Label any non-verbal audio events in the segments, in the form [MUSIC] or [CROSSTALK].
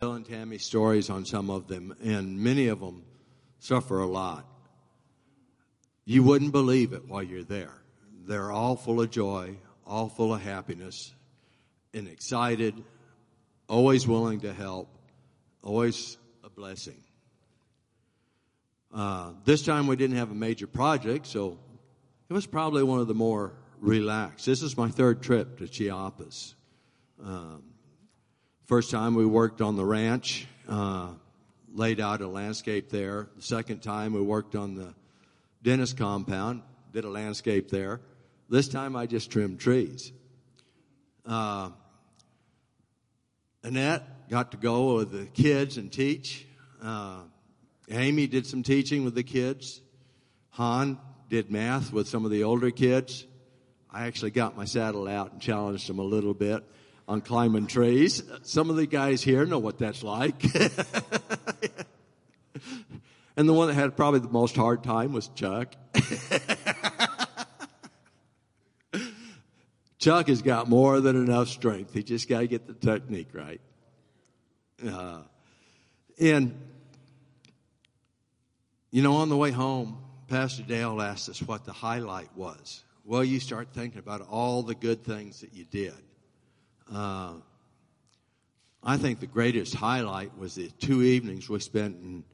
Bill and Tammy stories on some of them, and many of them suffer a lot. You wouldn't believe it while you're there. They're all full of joy, all full of happiness, and excited, always willing to help, always a blessing. Uh, this time we didn't have a major project, so it was probably one of the more relaxed. This is my third trip to Chiapas. Um, first time we worked on the ranch, uh, laid out a landscape there. The second time we worked on the Dennis compound, did a landscape there. This time I just trimmed trees. Uh, Annette got to go with the kids and teach. Uh, Amy did some teaching with the kids. Han did math with some of the older kids. I actually got my saddle out and challenged them a little bit on climbing trees. Some of the guys here know what that's like. [LAUGHS] and the one that had probably the most hard time was Chuck. [LAUGHS] Chuck has got more than enough strength. He just got to get the technique right. Uh, and, you know, on the way home, Pastor Dale asked us what the highlight was. Well, you start thinking about all the good things that you did. Uh, I think the greatest highlight was the two evenings we spent in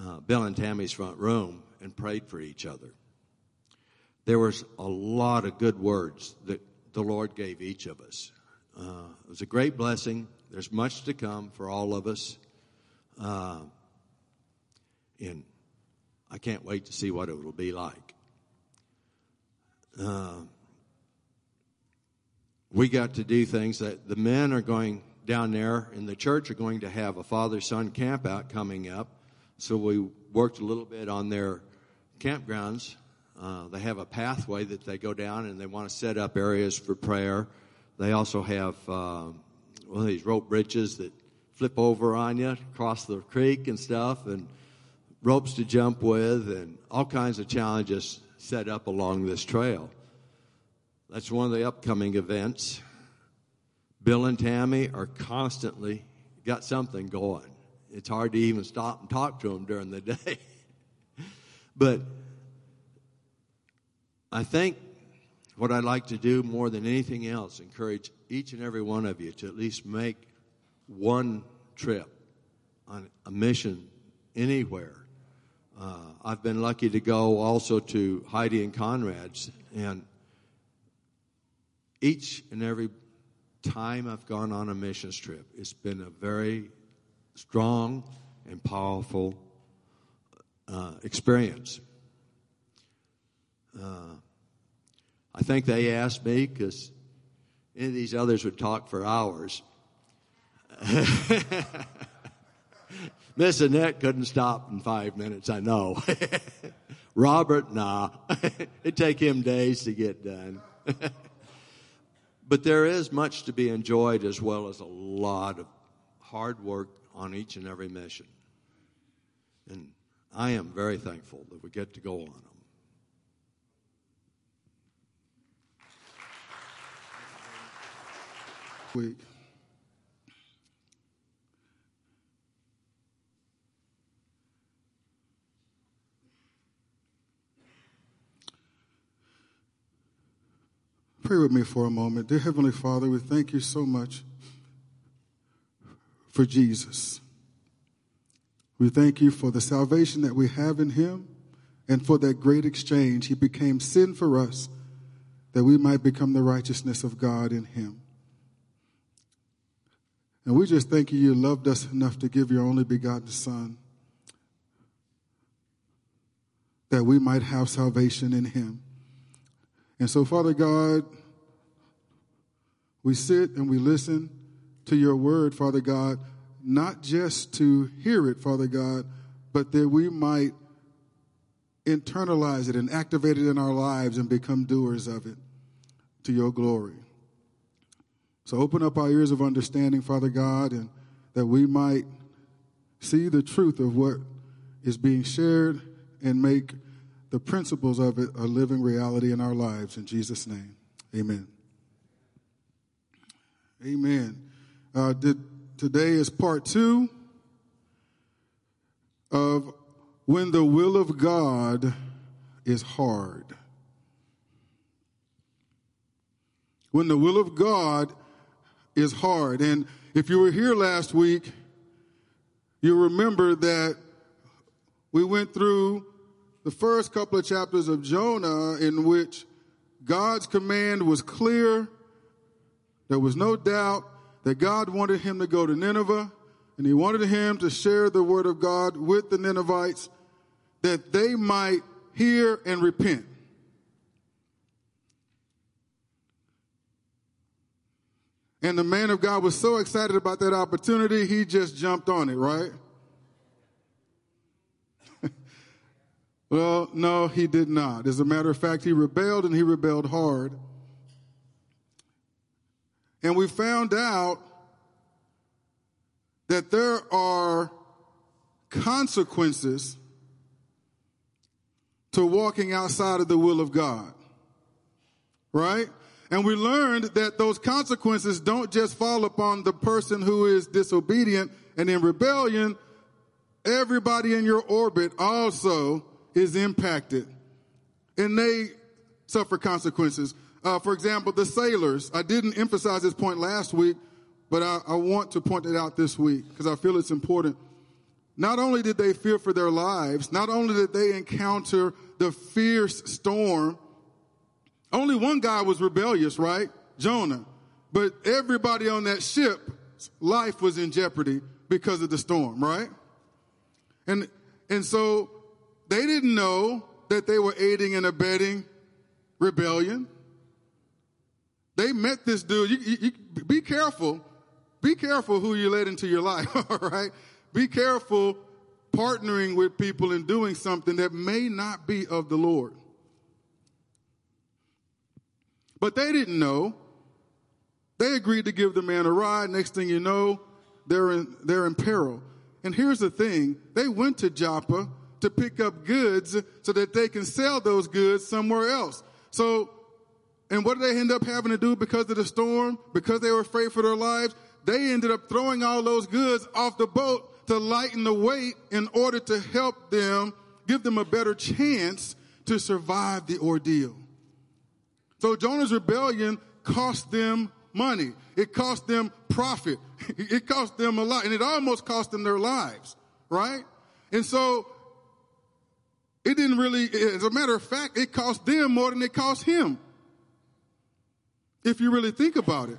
uh, Bill and Tammy's front room and prayed for each other. There was a lot of good words that the Lord gave each of us. Uh, it was a great blessing. There's much to come for all of us. Uh, and I can't wait to see what it will be like. Uh, we got to do things that the men are going down there in the church are going to have a father son camp out coming up. So we worked a little bit on their campgrounds. Uh, they have a pathway that they go down and they want to set up areas for prayer. They also have uh, of these rope bridges that flip over on you across the creek and stuff, and ropes to jump with, and all kinds of challenges set up along this trail. That's one of the upcoming events. Bill and Tammy are constantly got something going. It's hard to even stop and talk to them during the day. [LAUGHS] but I think what I'd like to do more than anything else, encourage each and every one of you to at least make one trip on a mission anywhere. Uh, I've been lucky to go also to Heidi and Conrad's, and each and every time I've gone on a missions trip, it's been a very strong and powerful uh, experience. Uh, I think they asked me because any of these others would talk for hours. [LAUGHS] Miss Annette couldn't stop in five minutes, I know. [LAUGHS] Robert, nah. [LAUGHS] It'd take him days to get done. But there is much to be enjoyed as well as a lot of hard work on each and every mission. And I am very thankful that we get to go on them. Week. Pray with me for a moment. Dear Heavenly Father, we thank you so much for Jesus. We thank you for the salvation that we have in him and for that great exchange. He became sin for us that we might become the righteousness of God in him. And we just thank you, you loved us enough to give your only begotten Son that we might have salvation in him. And so, Father God, we sit and we listen to your word, Father God, not just to hear it, Father God, but that we might internalize it and activate it in our lives and become doers of it to your glory. So open up our ears of understanding, Father God, and that we might see the truth of what is being shared and make the principles of it a living reality in our lives. In Jesus' name, amen. Amen. Uh, today is part two of When the Will of God is Hard. When the will of God is hard. And if you were here last week, you remember that we went through the first couple of chapters of Jonah in which God's command was clear. There was no doubt that God wanted him to go to Nineveh and he wanted him to share the word of God with the Ninevites that they might hear and repent. And the man of God was so excited about that opportunity, he just jumped on it, right? [LAUGHS] well, no, he did not. As a matter of fact, he rebelled and he rebelled hard. And we found out that there are consequences to walking outside of the will of God. Right? And we learned that those consequences don't just fall upon the person who is disobedient and in rebellion. Everybody in your orbit also is impacted and they suffer consequences. Uh, for example, the sailors. I didn't emphasize this point last week, but I, I want to point it out this week because I feel it's important. Not only did they fear for their lives, not only did they encounter the fierce storm only one guy was rebellious, right? Jonah. But everybody on that ship, life was in jeopardy because of the storm, right? And, and so they didn't know that they were aiding and abetting rebellion. They met this dude. You, you, you, be careful. Be careful who you let into your life, [LAUGHS] all right? Be careful partnering with people and doing something that may not be of the Lord. But they didn't know. They agreed to give the man a ride. Next thing you know, they're in, they're in peril. And here's the thing they went to Joppa to pick up goods so that they can sell those goods somewhere else. So, and what did they end up having to do because of the storm? Because they were afraid for their lives? They ended up throwing all those goods off the boat to lighten the weight in order to help them, give them a better chance to survive the ordeal. So Jonah's rebellion cost them money. It cost them profit. [LAUGHS] It cost them a lot. And it almost cost them their lives, right? And so it didn't really, as a matter of fact, it cost them more than it cost him. If you really think about it.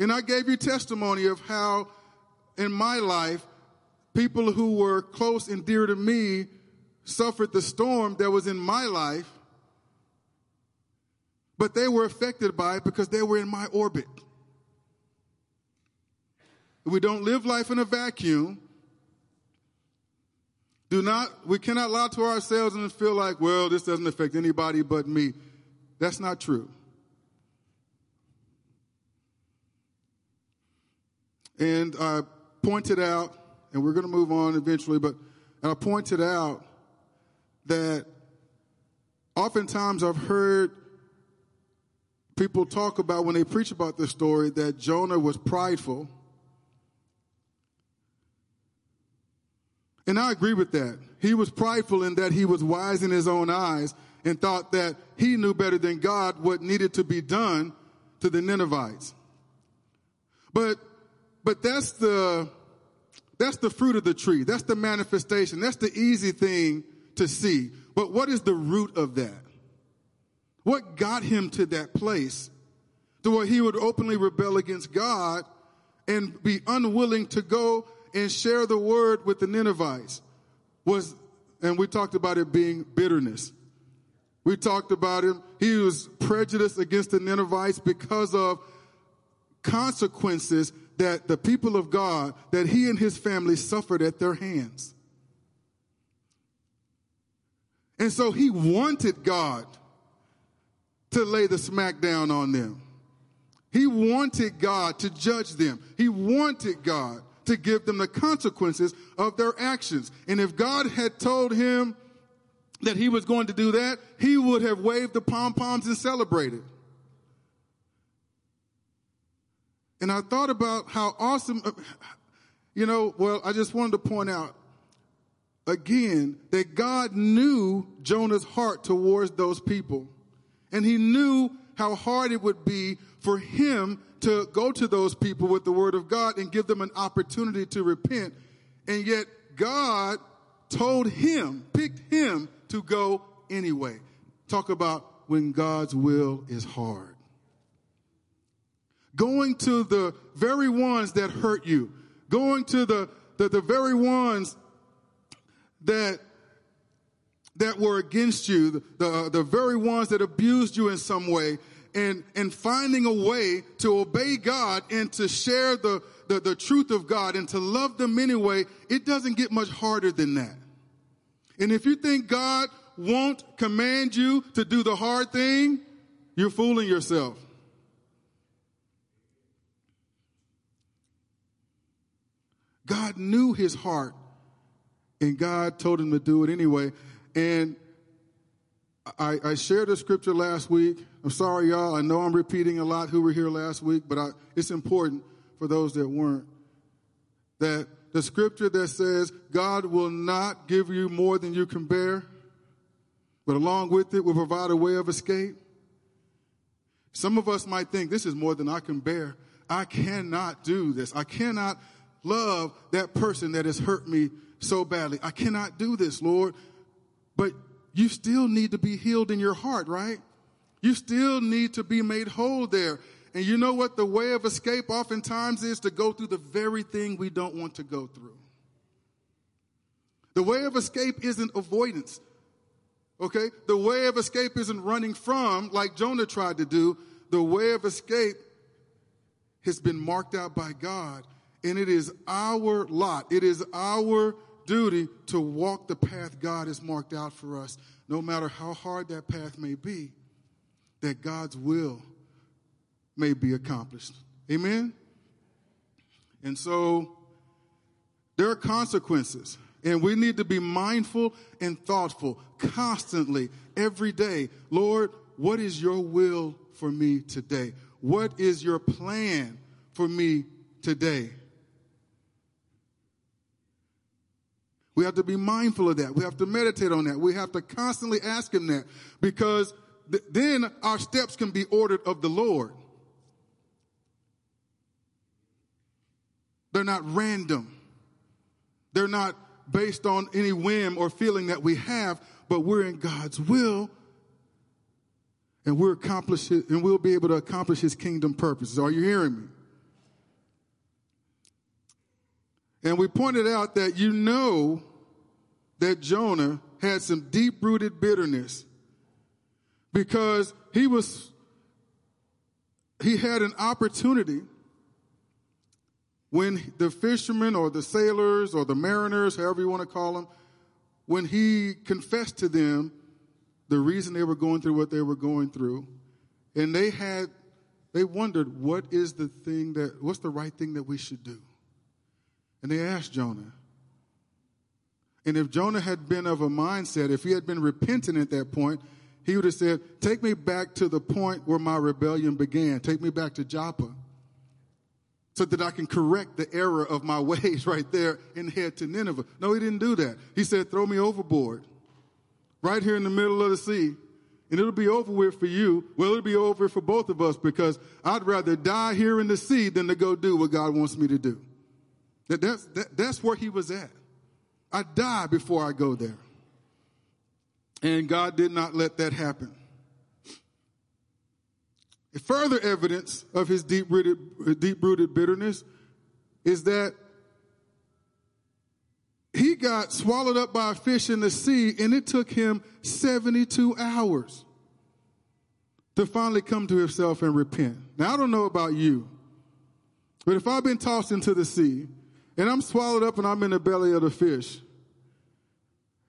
And I gave you testimony of how in my life, people who were close and dear to me suffered the storm that was in my life but they were affected by it because they were in my orbit. We don't live life in a vacuum. Do not, we cannot lie to ourselves and feel like, well, this doesn't affect anybody but me. That's not true. And I pointed out, and we're going to move on eventually, but I pointed out that oftentimes I've heard people talk about when they preach about this story that Jonah was prideful. And I agree with that. He was prideful in that he was wise in his own eyes and thought that he knew better than God what needed to be done to the Ninevites. But, but that's the, that's the fruit of the tree. That's the manifestation. That's the easy thing to see. But what is the root of that? What got him to that place to where he would openly rebel against God and be unwilling to go and share the word with the Ninevites was, and we talked about it being bitterness. We talked about him. He was prejudiced against the Ninevites because of consequences that the people of God, that he and his family suffered at their hands. And so he wanted God to lay the smackdown on them. He wanted God to judge them. He wanted God to give them the consequences of their actions. And if God had told him that he was going to do that, he would have waved the pom poms and celebrated. And I thought about how awesome, uh, you know, well, I just wanted to point out again that God knew Jonah's heart towards those people. And he knew how hard it would be for him to go to those people with the word of God and give them an opportunity to repent. And yet God told him, picked him to go anyway. Talk about when God's will is hard. Going to the very ones that hurt you, going to the, the, the very ones that that were against you, the, the, uh, the very ones that abused you in some way, and, and finding a way to obey God and to share the, the, the truth of God and to love them anyway, it doesn't get much harder than that. And if you think God won't command you to do the hard thing, you're fooling yourself. God knew his heart and God told him to do it anyway. And I, I, shared a scripture last week. I'm sorry, y'all. I know I'm repeating a lot who were here last week, but I, it's important for those that weren't. That the scripture that says God will not give you more than you can bear, but along with it will provide a way of escape. Some of us might think this is more than I can bear. I cannot do this. I cannot love that person that has hurt me so badly. I cannot do this, Lord. But you still need to be healed in your heart, right? You still need to be made whole there. And you know what the way of escape oftentimes is to go through the very thing we don't want to go through. The way of escape isn't avoidance. Okay? The way of escape isn't running from, like Jonah tried to do. The way of escape has been marked out by God. And it is our lot. It is our duty to walk the path God has marked out for us, no matter how hard that path may be, that God's will may be accomplished. Amen? And so there are consequences, and we need to be mindful and thoughtful constantly, every day. Lord, what is your will for me today? What is your plan for me today? We have to be mindful of that. We have to meditate on that. We have to constantly ask Him that because th- then our steps can be ordered of the Lord. They're not random. They're not based on any whim or feeling that we have, but we're in God's will and we're accomplish it, and we'll be able to accomplish his kingdom purposes. Are you hearing me? And we pointed out that you know that Jonah had some deep rooted bitterness because he was, he had an opportunity when the fishermen or the sailors or the mariners, however you want to call them, when he confessed to them the reason they were going through what they were going through, and they had, they wondered, what is the thing that, what's the right thing that we should do? And they asked Jonah. And if Jonah had been of a mindset, if he had been repentant at that point, he would have said, Take me back to the point where my rebellion began. Take me back to Joppa so that I can correct the error of my [LAUGHS] ways right there and head to Nineveh. No, he didn't do that. He said, Throw me overboard right here in the middle of the sea. And it'll be over with for you. Well, it'll be over for both of us because I'd rather die here in the sea than to go do what God wants me to do. That, that's, that, that's where he was at. I die before I go there. And God did not let that happen. Further evidence of his deep rooted, deep rooted bitterness is that he got swallowed up by a fish in the sea, and it took him 72 hours to finally come to himself and repent. Now, I don't know about you, but if I've been tossed into the sea and I'm swallowed up and I'm in the belly of the fish,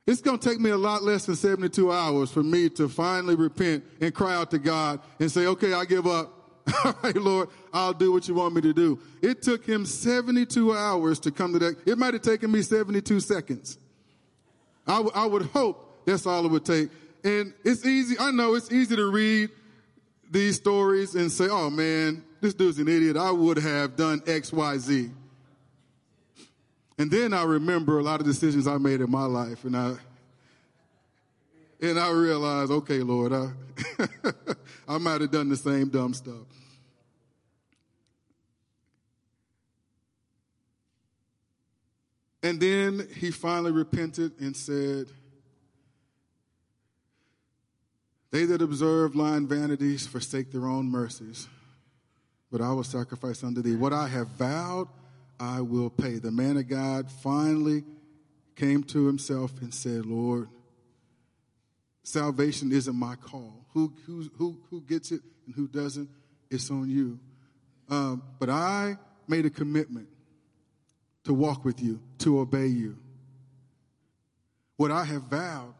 it's going to take me a lot less than 72 hours for me to finally repent and cry out to God and say, okay, I give up. [LAUGHS] All right, Lord, I'll do what you want me to do. It took him 72 hours to come to that. It might have taken me 72 seconds. I, w- I would hope that's all it would take. And it's easy. I know it's easy to read these stories and say, oh man, this dude's an idiot. I would have done X, Y, Z. And then I remember a lot of decisions I made in my life and I, and I realized, okay, Lord, I, [LAUGHS] I might have done the same dumb stuff. And then he finally repented and said, They that observe lying vanities forsake their own mercies, but I will sacrifice unto thee. What I have vowed, I will pay. The man of God finally came to himself and said, Lord, salvation isn't my call. Who, who, who, gets it and who doesn't, it's on you. Um, but I made a commitment to walk with you, to obey you. What I have vowed,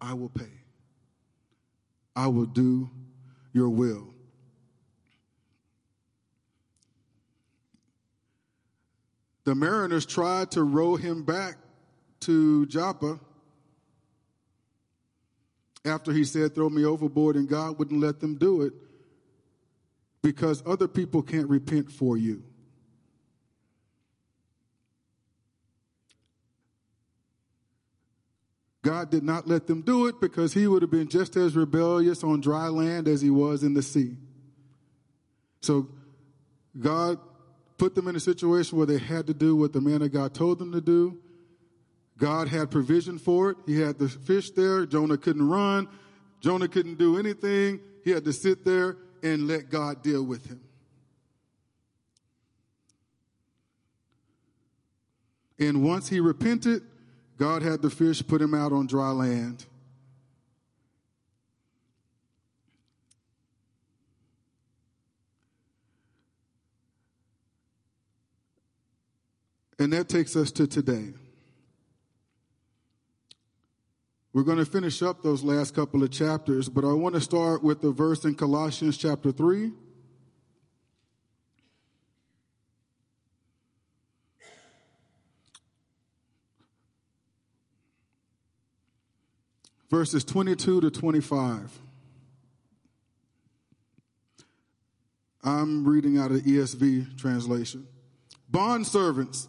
I will pay. I will do your will. The mariners tried to row him back to Joppa after he said, Throw me overboard, and God wouldn't let them do it because other people can't repent for you. God did not let them do it because he would have been just as rebellious on dry land as he was in the sea. So God put them in a situation where they had to do what the man of God told them to do. God had provision for it. He had the fish there. Jonah couldn't run. Jonah couldn't do anything. He had to sit there and let God deal with him. And once he repented, God had the fish put him out on dry land. And that takes us to today. We're going to finish up those last couple of chapters, but I want to start with the verse in Colossians chapter 3. verses 22 to 25. I'm reading out of ESV translation. Bond servants,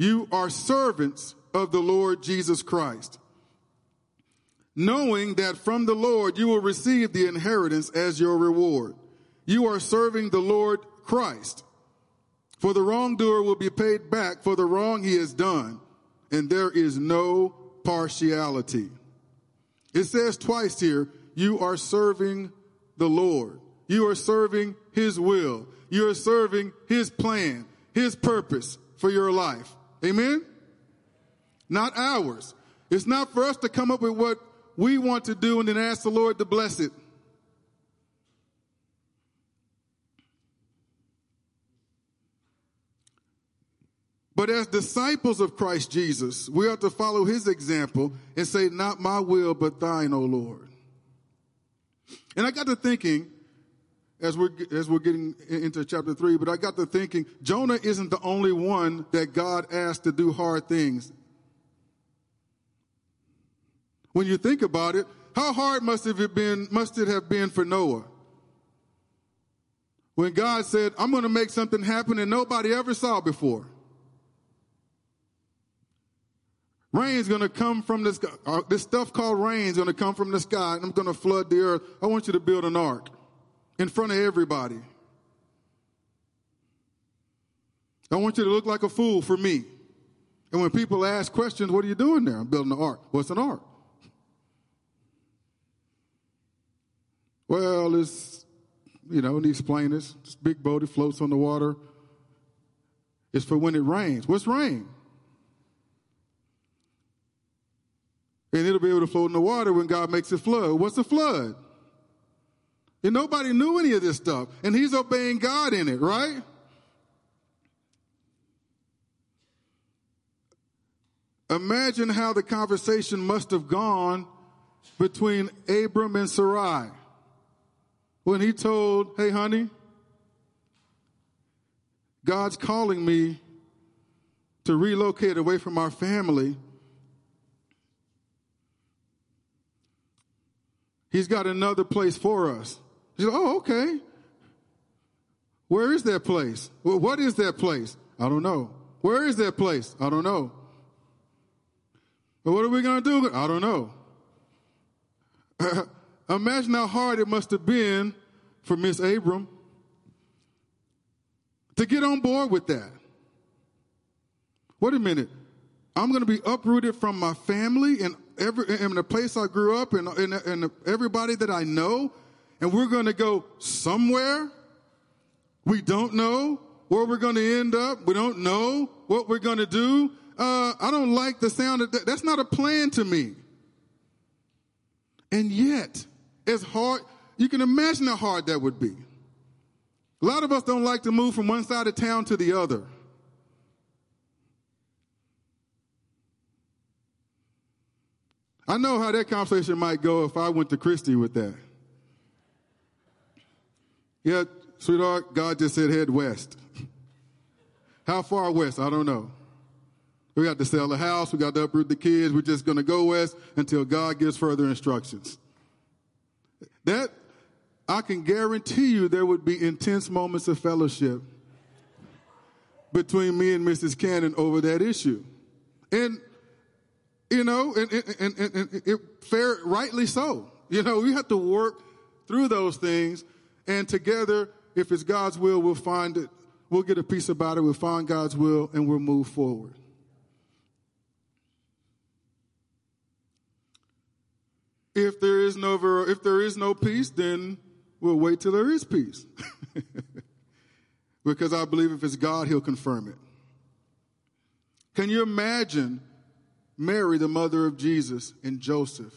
You are servants of the Lord Jesus Christ. Knowing that from the Lord you will receive the inheritance as your reward. You are serving the Lord Christ. For the wrongdoer will be paid back for the wrong he has done, and there is no partiality. It says twice here, you are serving the Lord. You are serving His will. You are serving His plan, His purpose for your life. Amen? Not ours. It's not for us to come up with what we want to do and then ask the Lord to bless it. But as disciples of Christ Jesus, we are to follow his example and say, Not my will, but thine, O Lord. And I got to thinking, as we're, as we're getting into chapter three, but I got to thinking, Jonah isn't the only one that God asked to do hard things. When you think about it, how hard must it have been, must it have been for Noah? When God said, I'm going to make something happen that nobody ever saw before. Rain's going to come from the sky. Uh, this stuff called rain is going to come from the sky and I'm going to flood the earth. I want you to build an ark in front of everybody. I want you to look like a fool for me. And when people ask questions, what are you doing there? I'm building an ark. What's an ark? Well, it's, you know, these planers, this This big boat, it floats on the water. It's for when it rains. What's rain? And it'll be able to float in the water when God makes it flood. What's a flood? And nobody knew any of this stuff. And he's obeying God in it, right? Imagine how the conversation must have gone between Abram and Sarai when he told, Hey, honey, God's calling me to relocate away from our family. He's got another place for us. Like, oh, okay. Where is that place? What is that place? I don't know. Where is that place? I don't know. But what are we going to do? I don't know. [LAUGHS] Imagine how hard it must have been for Miss Abram to get on board with that. Wait a minute. I'm going to be uprooted from my family and every and the place I grew up and, and, and everybody that I know, and we're going to go somewhere we don't know where we're going to end up. We don't know what we're going to do. Uh, I don't like the sound of that. That's not a plan to me. And yet, it's hard. You can imagine how hard that would be. A lot of us don't like to move from one side of town to the other. I know how that conversation might go if I went to Christie with that. Yeah, sweetheart, God just said head west. How far west? I don't know. We got to sell the house. We got to uproot the kids. We're just going to go west until God gives further instructions. That, I can guarantee you there would be intense moments of fellowship between me and Mrs. Cannon over that issue. And, you know, and, and, and, and it fair, rightly so. You know, we have to work through those things and together, if it's God's will, we'll find it. We'll get a peace about it. We'll find God's will and we'll move forward. If there is no if there is no peace, then we'll wait till there is peace. [LAUGHS] because I believe if it's God, he'll confirm it. Can you imagine Mary, the mother of Jesus, and Joseph?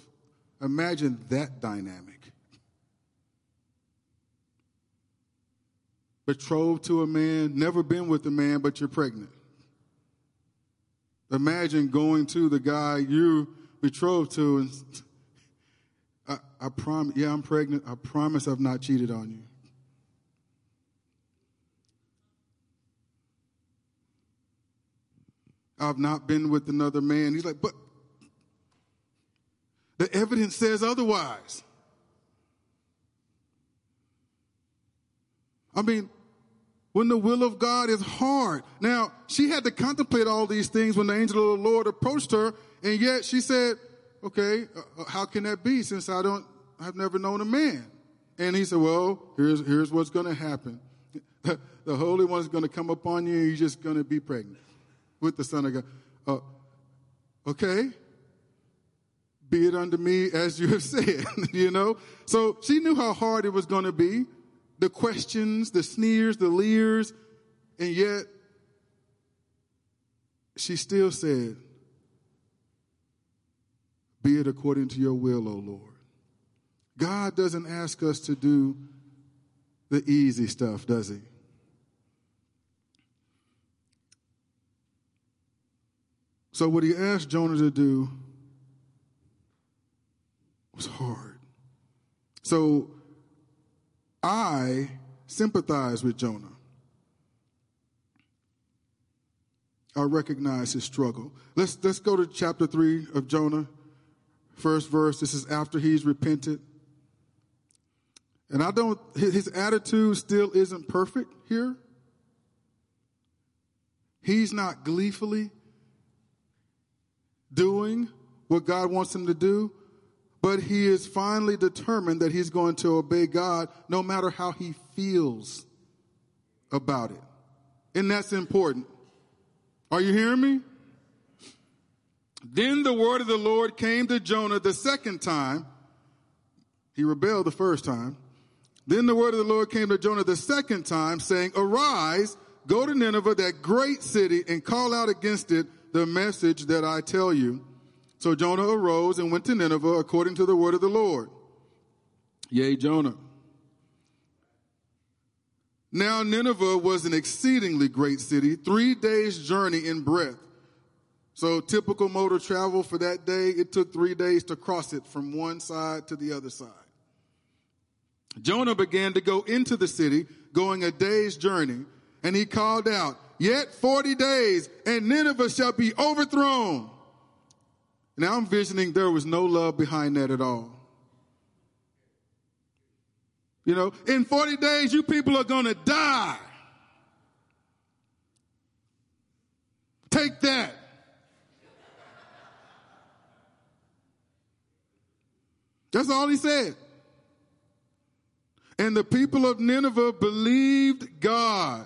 Imagine that dynamic. Betrothed to a man, never been with a man, but you're pregnant. Imagine going to the guy you betrothed to and I, I promise, yeah, I'm pregnant. I promise I've not cheated on you. I've not been with another man. He's like, but the evidence says otherwise. I mean, when the will of God is hard. Now, she had to contemplate all these things when the angel of the Lord approached her, and yet she said, okay, uh, uh, how can that be since I don't, I've never known a man? And he said, well, here's, here's what's going to happen. [LAUGHS] the Holy One's going to come upon you and you're just going to be pregnant with the Son of God. Uh, okay. Be it unto me as you have [LAUGHS] said, [LAUGHS] you know? So she knew how hard it was going to be. The questions, the sneers, the leers, and yet she still said, be it according to your will, O Lord. God doesn't ask us to do the easy stuff, does he? So, what he asked Jonah to do was hard. So, I sympathize with Jonah. I recognize his struggle. Let's, let's go to chapter 3 of Jonah. First verse, this is after he's repented. And I don't, his attitude still isn't perfect here. He's not gleefully doing what God wants him to do, but he is finally determined that he's going to obey God no matter how he feels about it. And that's important. Are you hearing me? Then the word of the Lord came to Jonah the second time. He rebelled the first time. Then the word of the Lord came to Jonah the second time, saying, Arise, go to Nineveh, that great city, and call out against it the message that I tell you. So Jonah arose and went to Nineveh according to the word of the Lord. Yea, Jonah, Now Nineveh was an exceedingly great city, three days' journey in breadth. So typical motor travel for that day, it took three days to cross it from one side to the other side. Jonah began to go into the city, going a day's journey, and he called out, Yet 40 days, and Nineveh shall be overthrown. Now I'm visioning there was no love behind that at all. You know, in 40 days, you people are going to die. Take that. That's all he said. And the people of Nineveh believed God.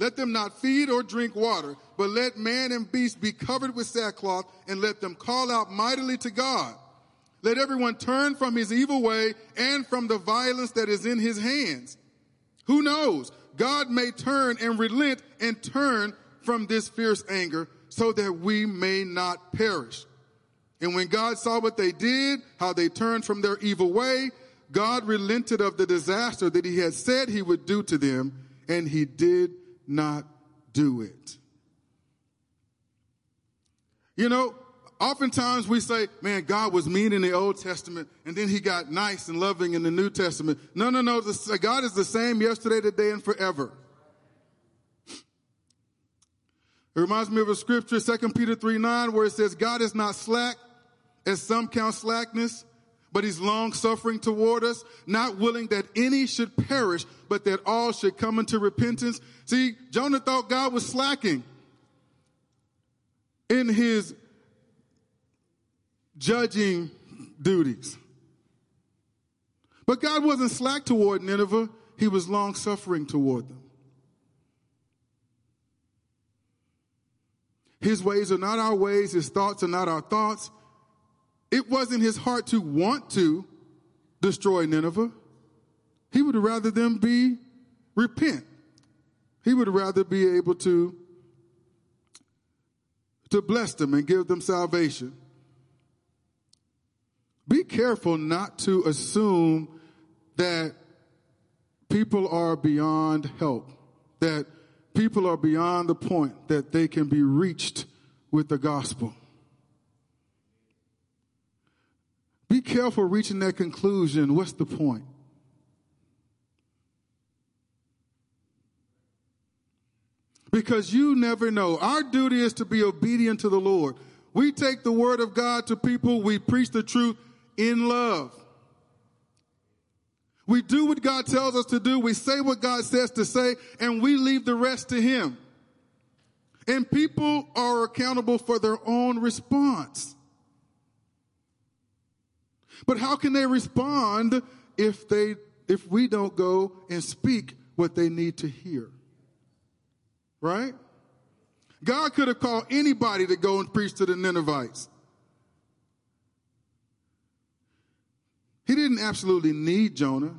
Let them not feed or drink water, but let man and beast be covered with sackcloth and let them call out mightily to God. Let everyone turn from his evil way and from the violence that is in his hands. Who knows? God may turn and relent and turn from this fierce anger so that we may not perish. And when God saw what they did, how they turned from their evil way, God relented of the disaster that he had said he would do to them, and he did not do it. You know, Oftentimes we say, man, God was mean in the Old Testament and then he got nice and loving in the New Testament. No, no, no. God is the same yesterday, today, and forever. It reminds me of a scripture, 2 Peter 3 9, where it says, God is not slack, as some count slackness, but he's long suffering toward us, not willing that any should perish, but that all should come into repentance. See, Jonah thought God was slacking in his judging duties. But God wasn't slack toward Nineveh, He was long suffering toward them. His ways are not our ways, His thoughts are not our thoughts. It wasn't His heart to want to destroy Nineveh. He would rather them be repent. He would rather be able to, to bless them and give them salvation be careful not to assume that people are beyond help, that people are beyond the point that they can be reached with the gospel. Be careful reaching that conclusion. What's the point? Because you never know. Our duty is to be obedient to the Lord. We take the word of God to people, we preach the truth, in love. We do what God tells us to do. We say what God says to say and we leave the rest to Him. And people are accountable for their own response. But how can they respond if they, if we don't go and speak what they need to hear? Right? God could have called anybody to go and preach to the Ninevites. He didn't absolutely need Jonah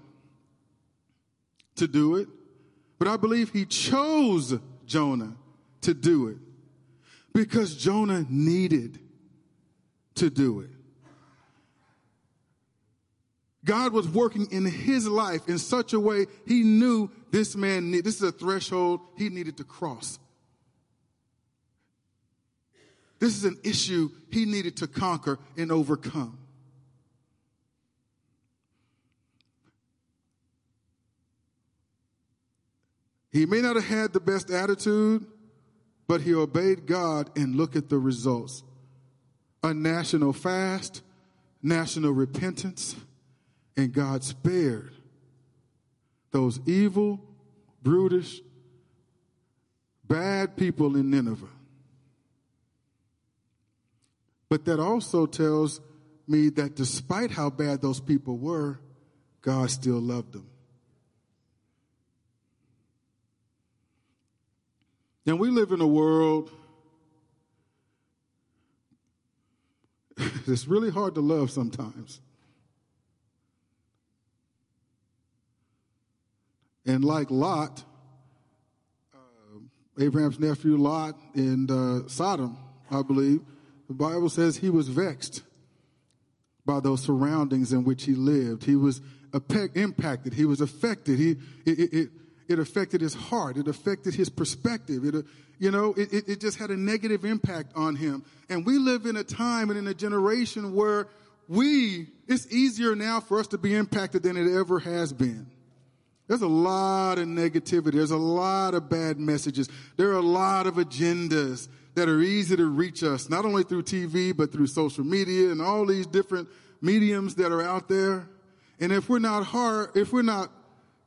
to do it, but I believe he chose Jonah to do it because Jonah needed to do it. God was working in his life in such a way he knew this man, this is a threshold he needed to cross. This is an issue he needed to conquer and overcome. He may not have had the best attitude, but he obeyed God and look at the results. A national fast, national repentance, and God spared those evil, brutish, bad people in Nineveh. But that also tells me that despite how bad those people were, God still loved them. And we live in a world [LAUGHS] that's really hard to love sometimes. And like Lot, uh, Abraham's nephew Lot in uh, Sodom, I believe, the Bible says he was vexed by those surroundings in which he lived. He was impacted. He was affected. He, it, it, it affected his heart. It affected his perspective. It, you know, it, it just had a negative impact on him. And we live in a time and in a generation where we, it's easier now for us to be impacted than it ever has been. There's a lot of negativity. There's a lot of bad messages. There are a lot of agendas that are easy to reach us, not only through TV, but through social media and all these different mediums that are out there. And if we're not hard, if we're not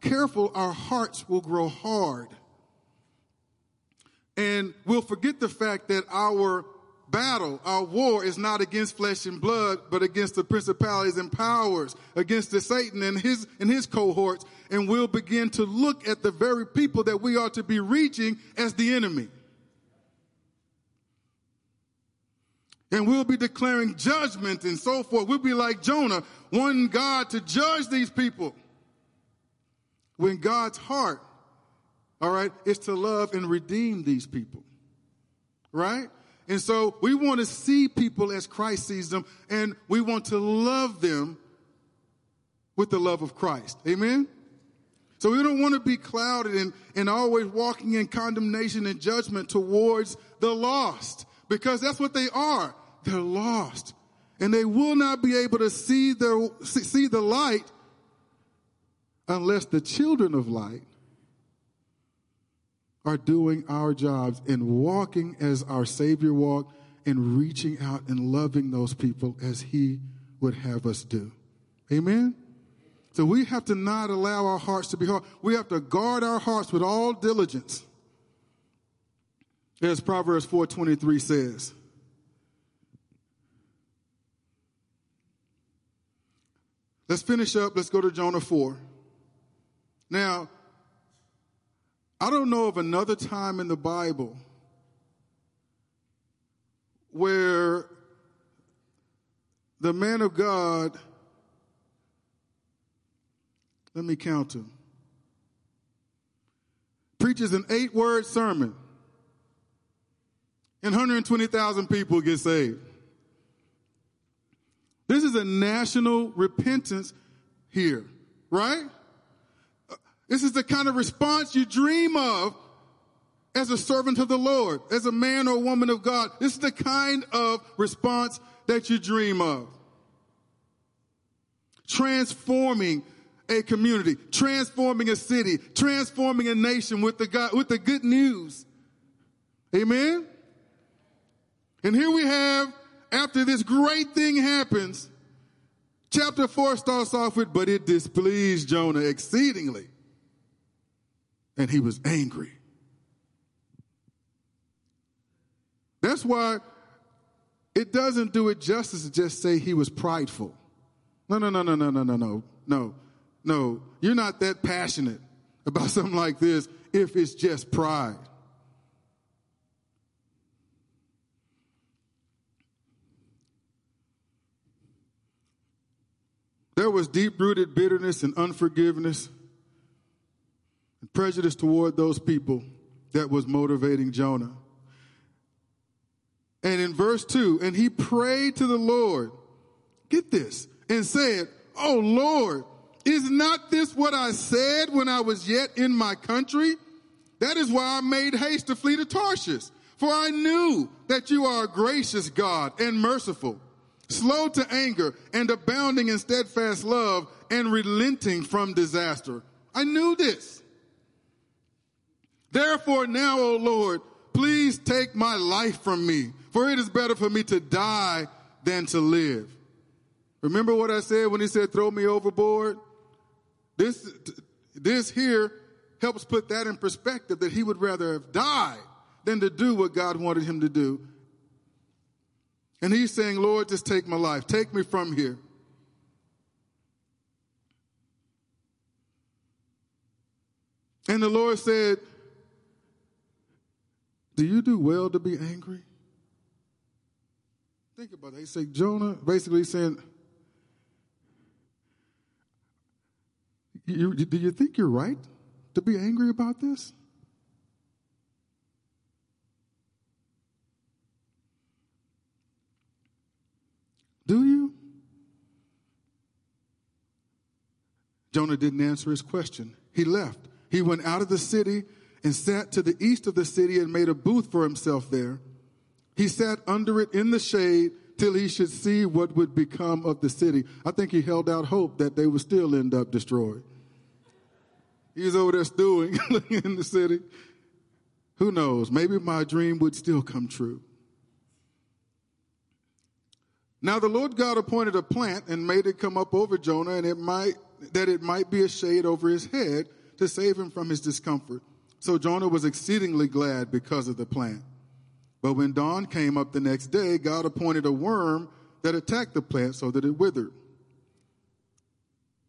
careful, our hearts will grow hard. And we'll forget the fact that our battle, our war is not against flesh and blood, but against the principalities and powers, against the Satan and his, and his cohorts. And we'll begin to look at the very people that we are to be reaching as the enemy. and we'll be declaring judgment and so forth. We'll be like Jonah, wanting God to judge these people. When God's heart, all right, is to love and redeem these people. Right? And so we want to see people as Christ sees them, and we want to love them with the love of Christ. Amen? So we don't want to be clouded and, and always walking in condemnation and judgment towards the lost, because that's what they are they're lost. And they will not be able to see the, see the light unless the children of light are doing our jobs and walking as our Savior walked and reaching out and loving those people as He would have us do. Amen? So we have to not allow our hearts to be hard. We have to guard our hearts with all diligence. As Proverbs 4.23 says. Let's finish up. Let's go to Jonah 4. Now, I don't know of another time in the Bible where the man of God, let me count him, preaches an eight word sermon and 120,000 people get saved. This is a national repentance here, right? This is the kind of response you dream of as a servant of the Lord, as a man or woman of God. This is the kind of response that you dream of. Transforming a community, transforming a city, transforming a nation with the God, with the good news. Amen. And here we have after this great thing happens, chapter 4 starts off with, but it displeased Jonah exceedingly. And he was angry. That's why it doesn't do it justice to just say he was prideful. No, no, no, no, no, no, no, no, no, no. You're not that passionate about [LAUGHS] something like this if it's just pride. There was deep rooted bitterness and unforgiveness and prejudice toward those people that was motivating Jonah. And in verse 2, and he prayed to the Lord, get this, and said, Oh Lord, is not this what I said when I was yet in my country? That is why I made haste to flee to Tarshish. For I knew that you are a gracious God and merciful slow to anger and abounding in steadfast love and relenting from disaster. I knew this. Therefore now, O Lord, please take my life from me, for it is better for me to die than to live. Remember what I said when he said, throw me overboard? This, this here helps put that in perspective that he would rather have died than to do what God wanted him to do and he's saying, Lord, just take my life. Take me from here. And the Lord said, Do you do well to be angry? Think about that. He said, Jonah basically saying, you, do you think you're right to be angry about this? Do you? Jonah didn't answer his question. He left. He went out of the city and sat to the east of the city and made a booth for himself there. He sat under it in the shade till he should see what would become of the city. I think he held out hope that they would still end up destroyed. He was over there stewing [LAUGHS] in the city. Who knows? Maybe my dream would still come true. Now the Lord God appointed a plant and made it come up over Jonah, and it might that it might be a shade over his head to save him from his discomfort. So Jonah was exceedingly glad because of the plant. But when dawn came up the next day, God appointed a worm that attacked the plant so that it withered.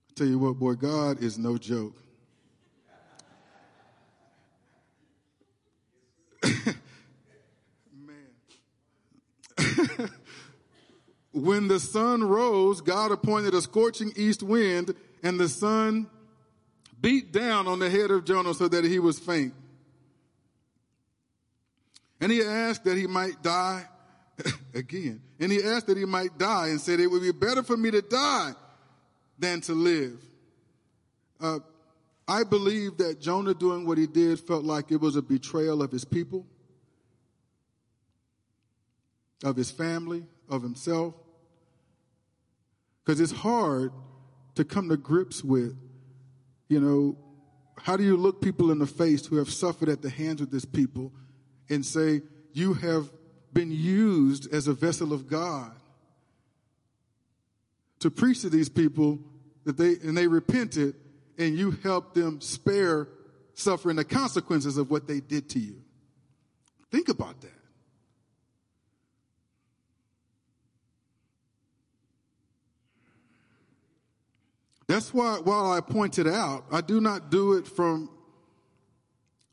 I tell you what, boy, God is no joke. [LAUGHS] Man. [LAUGHS] when the sun rose, God appointed a scorching east wind, and the sun beat down on the head of Jonah so that he was faint. And he asked that he might die [LAUGHS] again. And he asked that he might die and said, It would be better for me to die than to live. Uh, I believe that Jonah doing what he did felt like it was a betrayal of his people, of his family, of himself. Because it's hard to come to grips with you know, how do you look people in the face who have suffered at the hands of this people and say, you have been used as a vessel of God to preach to these people that they, and they repented and you helped them spare suffering the consequences of what they did to you. Think about that. That's why, while I point it out, I do not do it from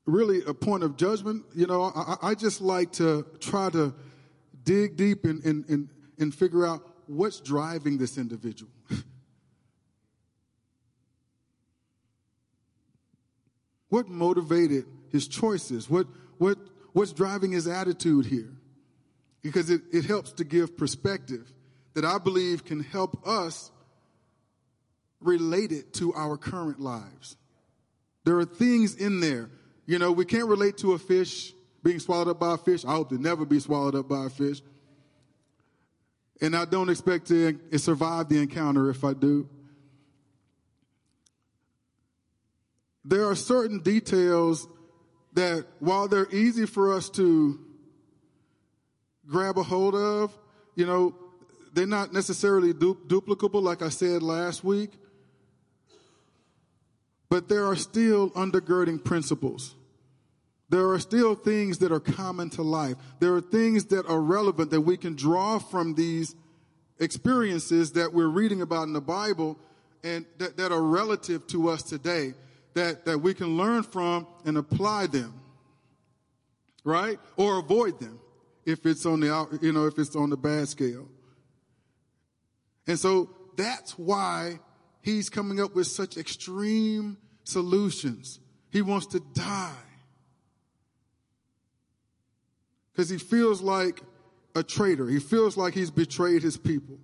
really a point of judgment. You know, I, I just like to try to dig deep and, and, and, and figure out what's driving this individual. [LAUGHS] what motivated his choices? What, what, what's driving his attitude here? Because it, it helps to give perspective that I believe can help us related to our current lives. There are things in there. You know, we can't relate to a fish being swallowed up by a fish. I hope to never be swallowed up by a fish. And I don't expect to survive the encounter if I do. There are certain details that, while they're easy for us to grab a hold of, you know, they're not necessarily du- duplicable, like I said last week but there are still undergirding principles. There are still things that are common to life. There are things that are relevant that we can draw from these experiences that we're reading about in the Bible and that, that are relative to us today that, that we can learn from and apply them. Right? Or avoid them if it's on the, you know, if it's on the bad scale. And so that's why he's coming up with such extreme solutions. He wants to die because he feels like a traitor. He feels like he's betrayed his people.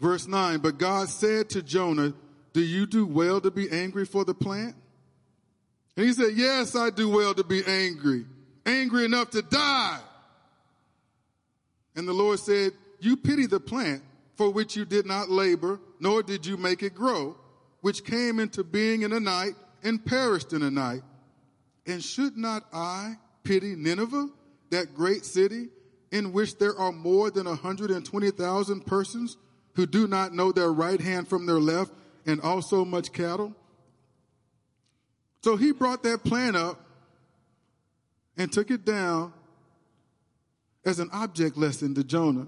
Verse 9, but God said to Jonah, Do you do well to be angry for the plant? And he said, Yes, I do well to be angry, angry enough to die. And the Lord said, You pity the plant for which you did not labor, nor did you make it grow, which came into being in a night and perished in a night. And should not I pity Nineveh, that great city, in which there are more than 120,000 persons who do not know their right hand from their left, and also much cattle? So he brought that plan up and took it down as an object lesson to Jonah.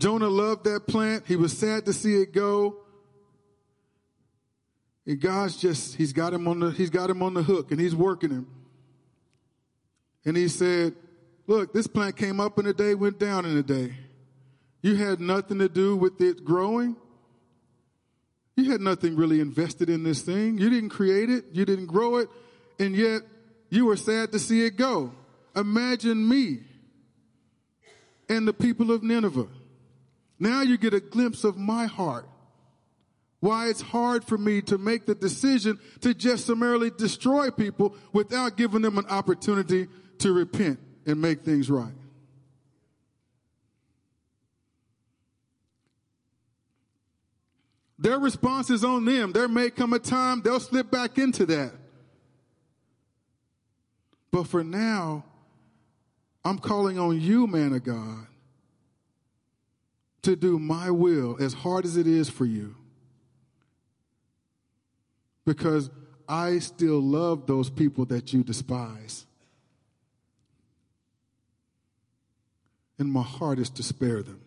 Jonah loved that plant. He was sad to see it go. And God's just, he's got him on the, he's got him on the hook and he's working him. And he said, look, this plant came up in a day, went down in a day. You had nothing to do with it growing. You had nothing really invested in this thing. You didn't create it. You didn't grow it. And yet you were sad to see it go. Imagine me and the people of Nineveh. Now you get a glimpse of my heart. Why it's hard for me to make the decision to just summarily destroy people without giving them an opportunity to repent and make things right. Their response is on them. There may come a time they'll slip back into that. But for now, I'm calling on you, man of God, to do my will as hard as it is for you. Because I still love those people that you despise. And my heart is to spare them.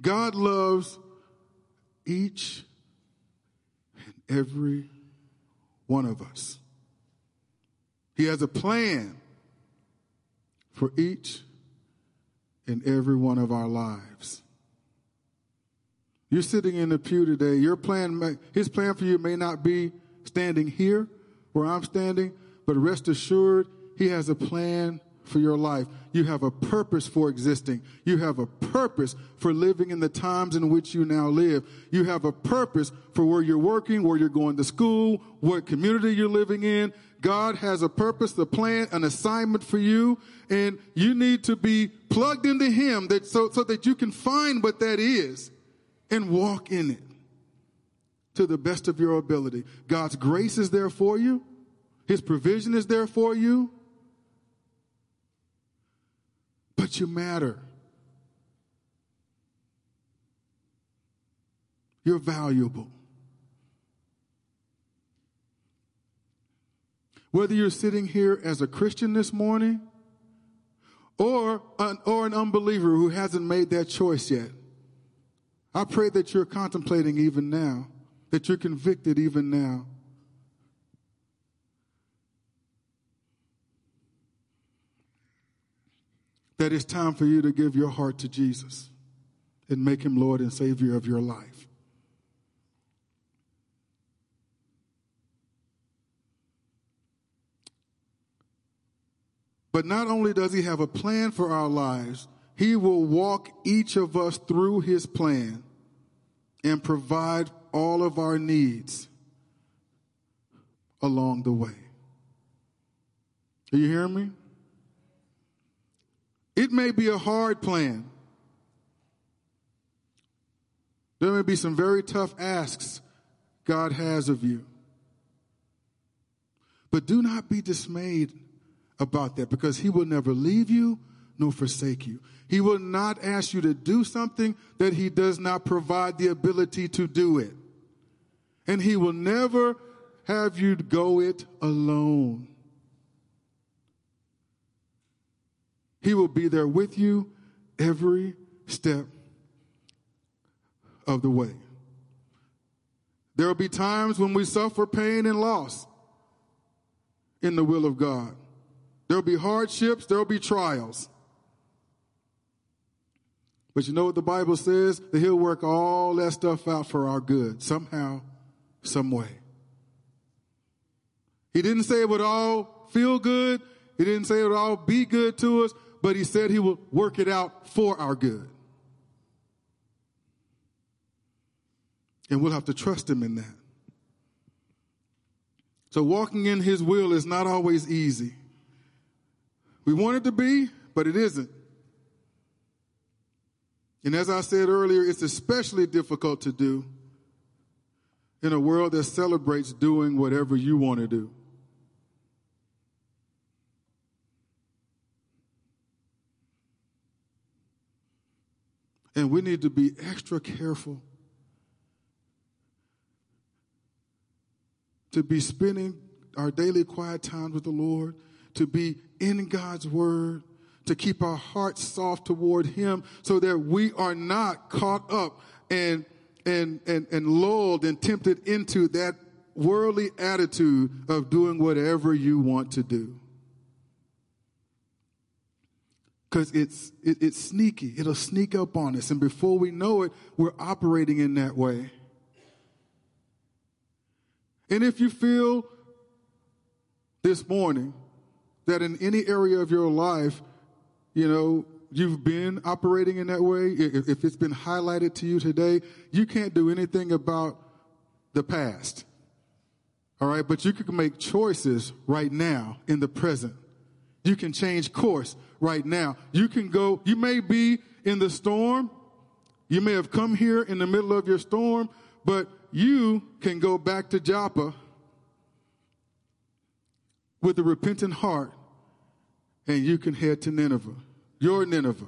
God loves each and every one of us. He has a plan for each and every one of our lives. You're sitting in the pew today. Your plan, his plan for you may not be standing here where I'm standing, but rest assured, he has a plan for your life. You have a purpose for existing. You have a purpose for living in the times in which you now live. You have a purpose for where you're working, where you're going to school, what community you're living in. God has a purpose, a plan, an assignment for you, and you need to be plugged into Him that so, so that you can find what that is and walk in it to the best of your ability. God's grace is there for you. His provision is there for you. But you matter. You're valuable. Whether you're sitting here as a Christian this morning or an, or an unbeliever who hasn't made that choice yet, I pray that you're contemplating even now, that you're convicted even now. That it's time for you to give your heart to Jesus and make him Lord and Savior of your life. But not only does he have a plan for our lives, he will walk each of us through his plan and provide all of our needs along the way. Are you hearing me? It may be a hard plan. There may be some very tough asks God has of you. But do not be dismayed about that because He will never leave you nor forsake you. He will not ask you to do something that He does not provide the ability to do it. And He will never have you go it alone. He will be there with you every step of the way. There will be times when we suffer pain and loss in the will of God. There will be hardships, there will be trials. But you know what the Bible says? That He'll work all that stuff out for our good, somehow, some way. He didn't say it would all feel good. He didn't say it would all be good to us, but he said he will work it out for our good. And we'll have to trust him in that. So walking in his will is not always easy. We want it to be, but it isn't. And as I said earlier, it's especially difficult to do in a world that celebrates doing whatever you want to do. And we need to be extra careful to be spending our daily quiet times with the Lord to be in God's word, to keep our hearts soft toward him so that we are not caught up and and and, and lulled and tempted into that worldly attitude of doing whatever you want to do. Because it's, it, it's sneaky. It'll sneak up on us. And before we know it, we're operating in that way. And if you feel this morning that in any area of your life, you know, you've been operating in that way, if it's been highlighted to you today, you can't do anything about the past. All right, but you can make choices right now in the present. You can change course right now. You can go, you may be in the storm. You may have come here in the middle of your storm, but you can go back to Joppa with a repentant heart and you can head to Nineveh, your Nineveh.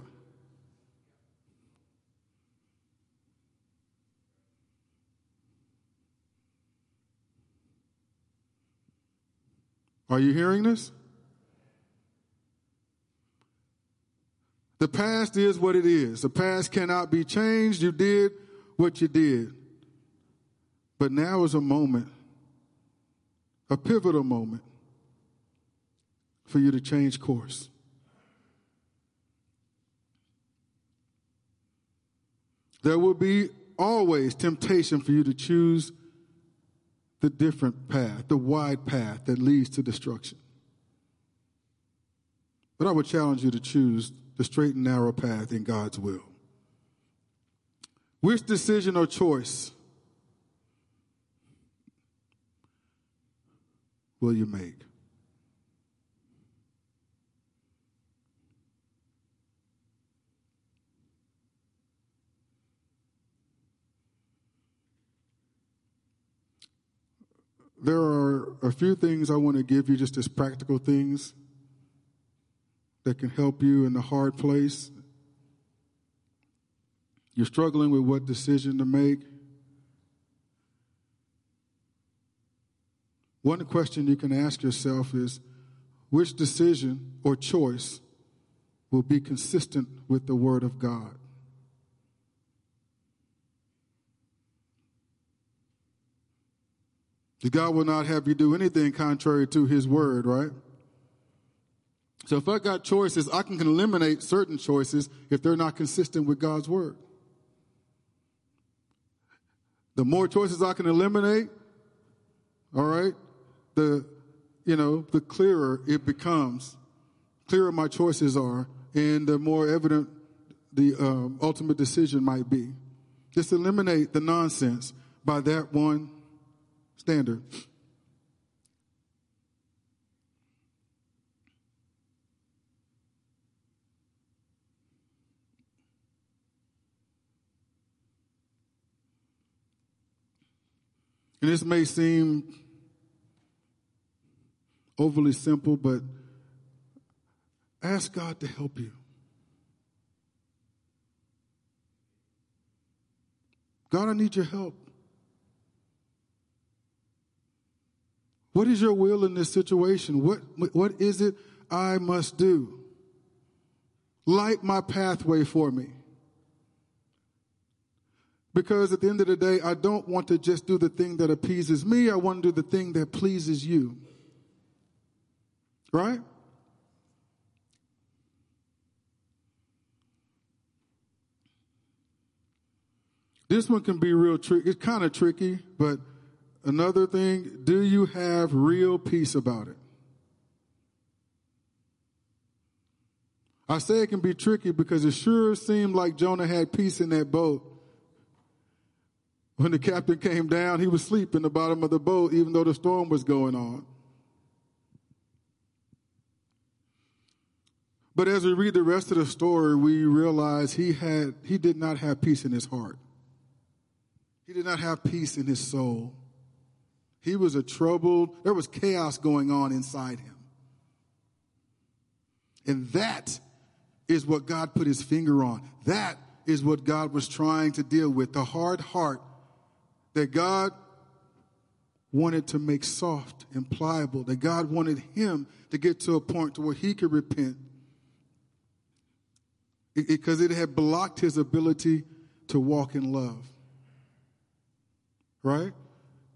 Are you hearing this? The past is what it is. The past cannot be changed. You did what you did. But now is a moment, a pivotal moment, for you to change course. There will be always temptation for you to choose the different path, the wide path that leads to destruction. But I would challenge you to choose the straight and narrow path in God's will. Which decision or choice will you make? There are a few things I want to give you just as practical things that can help you in the hard place. You're struggling with what decision to make. One question you can ask yourself is which decision or choice will be consistent with the Word of God? God will not have you do anything contrary to His Word, right? So if I got choices, I can eliminate certain choices if they're not consistent with God's word. The more choices I can eliminate, all right, the you know, the clearer it becomes, clearer my choices are, and the more evident the um, ultimate decision might be. Just eliminate the nonsense by that one standard. And this may seem overly simple, but ask God to help you. God, I need your help. What is your will in this situation? What, what is it I must do? Light my pathway for me. Because at the end of the day, I don't want to just do the thing that appeases me. I want to do the thing that pleases you. Right? This one can be real tricky. It's kind of tricky, but another thing, do you have real peace about it? I say it can be tricky because it sure seemed like Jonah had peace in that boat when the captain came down, he was asleep in the bottom of the boat, even though the storm was going on. But as we read the rest of the story, we realize he had he did not have peace in his heart. He did not have peace in his soul. He was a troubled, there was chaos going on inside him. And that is what God put his finger on. That is what God was trying to deal with the hard heart that God wanted to make soft and pliable, that God wanted him to get to a point to where he could repent because it, had blocked his ability to walk in love. Right?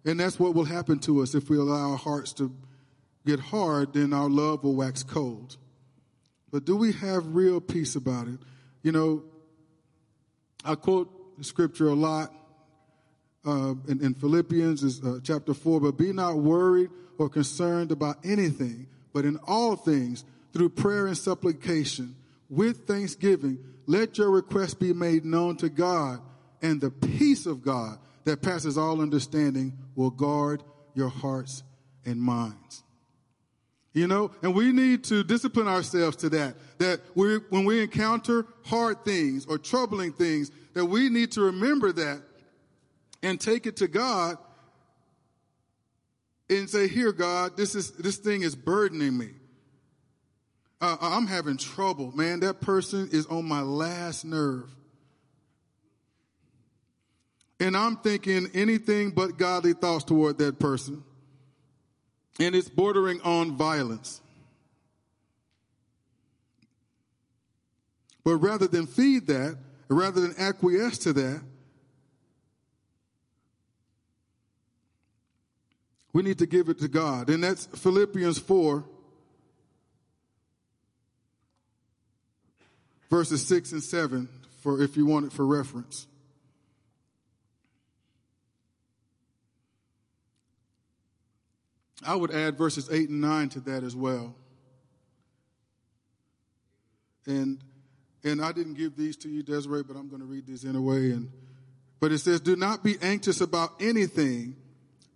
And that's what will happen to us if we allow our hearts to get hard, then our love will wax cold. But do we have real peace about it? You know, I quote scripture a lot uh, in, in, Philippians is uh, chapter 4, but be not worried or concerned about anything, but in all things, through prayer and supplication, with thanksgiving, let your requests be made known to God, and the peace of God that passes all understanding will guard your hearts and minds. You know, and we need to discipline ourselves to that. That we, when we encounter hard things or troubling things, that we need to remember that and take it to God and say, "Here, God, this is this thing is burdening me. Uh, I'm having trouble, man. That person is on my last nerve." And I'm thinking anything but godly thoughts toward that person. And it's bordering on violence. But rather than feed that, rather than acquiesce to that, we need to give it to God. And that's Philippians 4, verses 6 and 7, for if you want it for reference. I would add verses 8 and 9 to that as well. And and I didn't give these to you, Desiree, but I'm going to read these anyway. And but it says, "Do not be anxious about anything,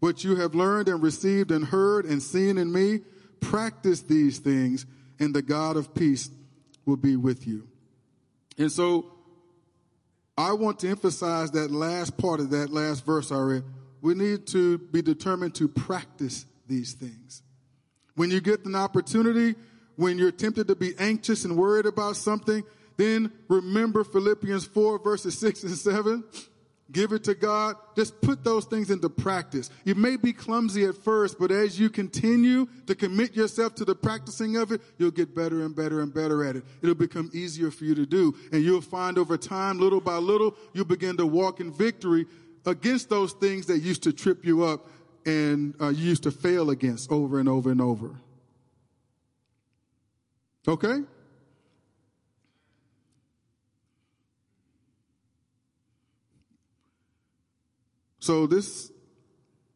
What you have learned and received and heard and seen in me, practice these things, and the God of peace will be with you. And so, I want to emphasize that last part of that last verse I we need to be determined to practice these things. When you get an opportunity, when you're tempted to be anxious and worried about something, then remember Philippians 4 verses 6 and 7. Give it to God. Just put those things into practice. You may be clumsy at first, but as you continue to commit yourself to the practicing of it, you'll get better and better and better at it. It'll become easier for you to do. And you'll find over time, little by little, you'll begin to walk in victory against those things that used to trip you up and uh, you used to fail against over and over and over. Okay? So this,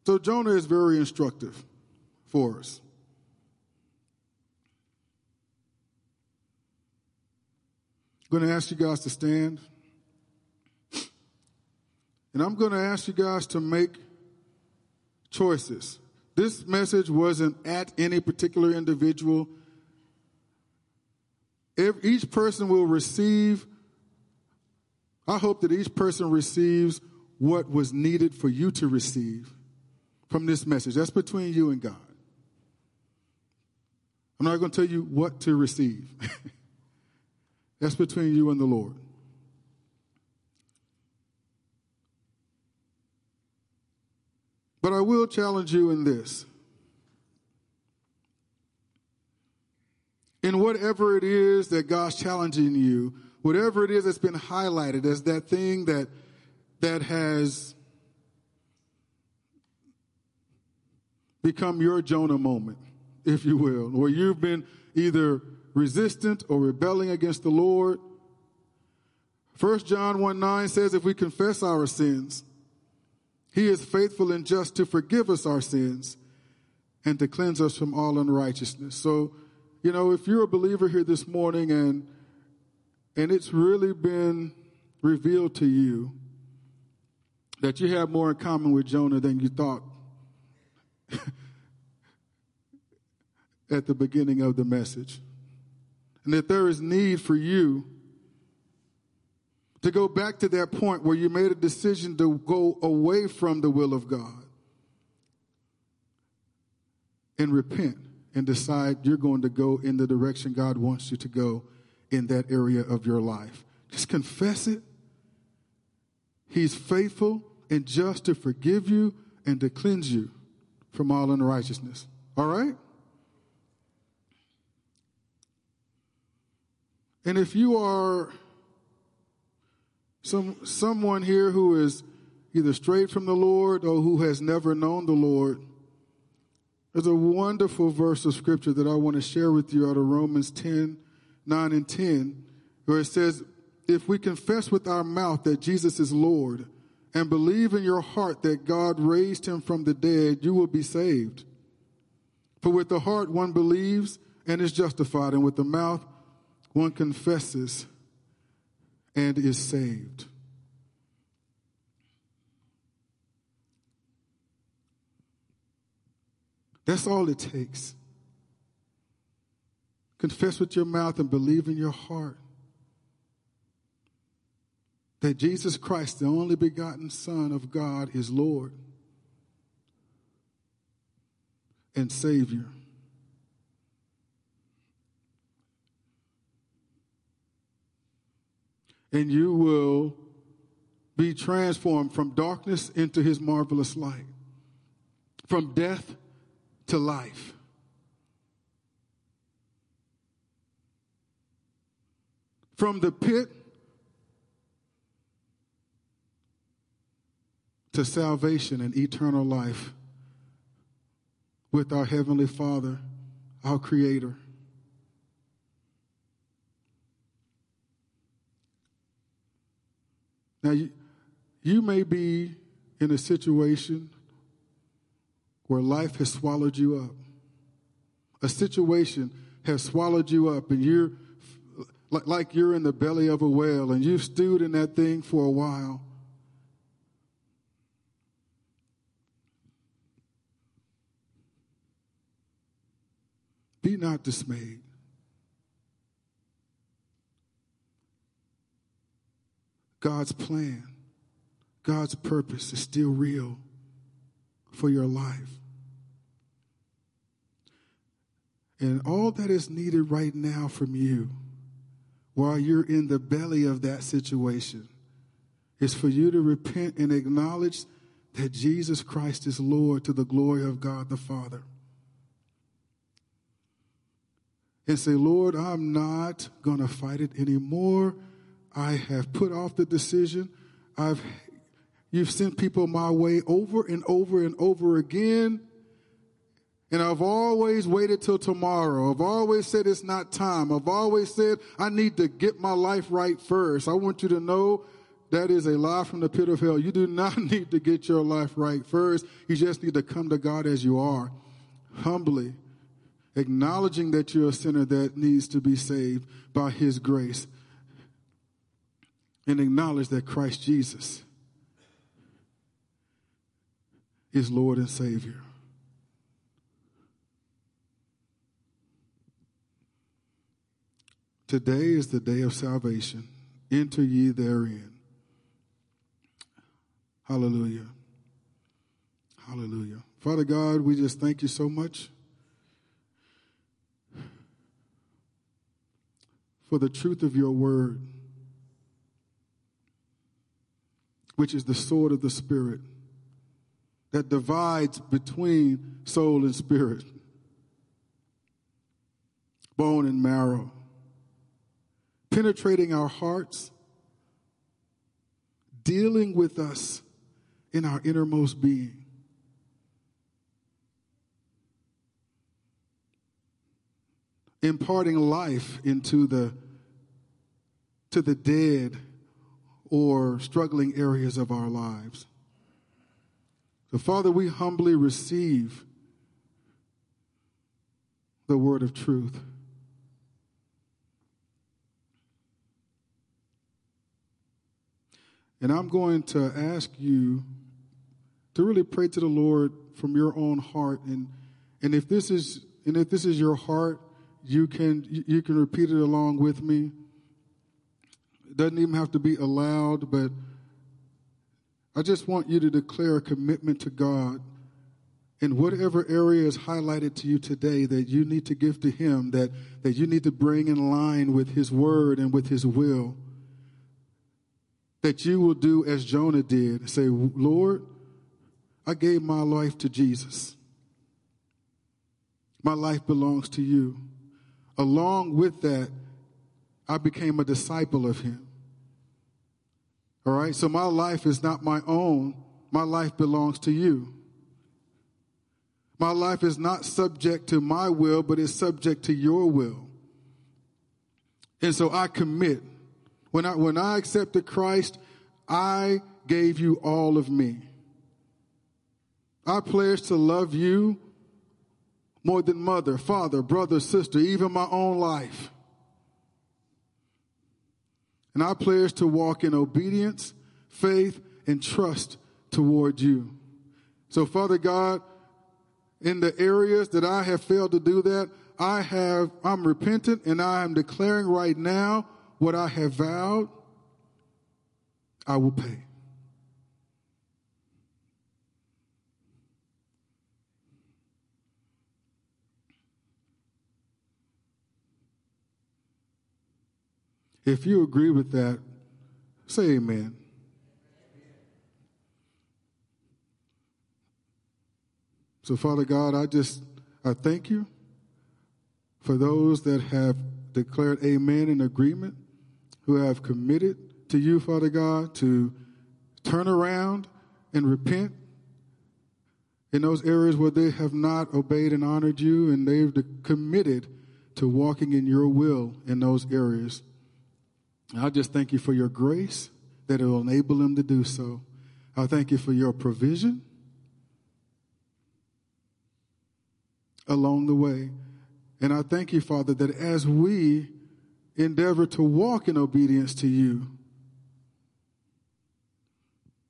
so Jonah is very instructive for us. I'm going to ask you guys to stand. And I'm going to ask you guys to make choices. This message wasn't at any particular individual. each person will receive, I hope that each person receives what was needed for you to receive from this message. That's between you and God. I'm not going to tell you what to receive. [LAUGHS] That's between you and the Lord. But I will challenge you in this. In whatever it is that God's challenging you, whatever it is that's been highlighted as that thing that that has become your Jonah moment, if you will, where you've been either resistant or rebelling against the Lord. First John 1 9 says, if we confess our sins, he is faithful and just to forgive us our sins and to cleanse us from all unrighteousness. So, you know, if you're a believer here this morning and and it's really been revealed to you that you have more in common with Jonah than you thought, [LAUGHS] at the beginning of the message. And that there is need for you to go back to that point where you made a decision to go away from the will of God and repent and decide you're going to go in the direction God wants you to go in that area of your life. Just confess it. He's faithful and just to forgive you and to cleanse you from all unrighteousness. All right? And if you are some someone here who is either straight from the Lord or who has never known the Lord, there's a wonderful verse of scripture that I want to share with you out of Romans 10, 9 and 10, where it says, If we confess with our mouth that Jesus is Lord and believe in your heart that God raised him from the dead, you will be saved. For with the heart one believes and is justified, and with the mouth one confesses and is saved. That's all it takes. Confess with your mouth and believe in your heart that Jesus Christ, the only begotten Son of God, is Lord and Savior. And you will be transformed from darkness into his marvelous light, from death to life. From the pit to salvation and eternal life with our Heavenly Father, our Creator. Now, you, you may be in a situation where life has swallowed you up. A situation has swallowed you up, and you're like you're in the belly of a whale, and you've stewed in that thing for a while. Be not dismayed. God's plan, God's purpose is still real for your life. And all that is needed right now from you while you're in the belly of that situation is for you to repent and acknowledge that Jesus Christ is Lord to the glory of God the Father. And say, Lord, I'm not going to fight it anymore. I have put off the decision. I've, you've sent people my way over and over and over again. And I've always waited till tomorrow. I've always said it's not time. I've always said I need to get my life right first. I want you to know that is a lie from the pit of hell. You do not [LAUGHS] need to get your life right first. You just need to come to God as you are, humbly, acknowledging that you're a sinner that needs to be saved by His grace, and acknowledge that Christ Jesus is Lord and Savior. Today is the day of salvation. Enter ye therein. Hallelujah. Hallelujah. Father God, we just thank you so much. For the truth of your word, which is the sword of the Spirit that divides between soul and spirit, bone and marrow, penetrating our hearts, dealing with us in our innermost being. Imparting life into the to the dead or struggling areas of our lives. So, Father, we humbly receive the word of truth. And I'm going to ask you to really pray to the Lord from your own heart. And, and if this is and if this is your heart, you can you can repeat it along with me. It doesn't even have to be aloud, but I just want you to declare a commitment to God in whatever area is highlighted to you today that you need to give to Him, that, that you need to bring in line with His word and with His will. That you will do as Jonah did say, Lord, I gave my life to Jesus. My life belongs to you. Along with that, I became a disciple of him. All right, so my life is not my own, my life belongs to you. My life is not subject to my will, but is subject to your will. And so I commit. When I, when I accepted Christ, I gave you all of me. I pledge to love you more than mother, father, brother, sister, even my own life. And I pledge to walk in obedience, faith, and trust toward you. So, Father God, in the areas that I have failed to do that, I have, I'm repentant and I am declaring right now what I have vowed, I will pay. If you agree with that, say amen. So, Father God, I just I thank you for those that have declared amen in agreement, who have committed to you, Father God, to turn around and repent in those areas where they have not obeyed and honored you, and they've committed to walking in your will in those areas. I just thank you for your grace that it will enable them to do so. I thank you for your provision along the way. And I thank you, Father, that as we endeavor to walk in obedience to you,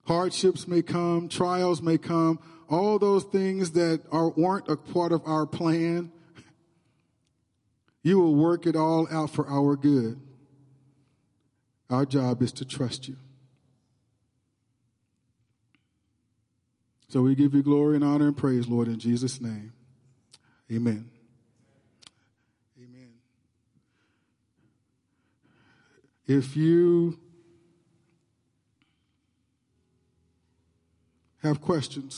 hardships may come, trials may come, all those things that are, weren't a part of our plan, you will work it all out for our good. Our job is to trust you. So we give you glory and honor and praise, Lord, in Jesus' name. Amen. Amen. If you have questions,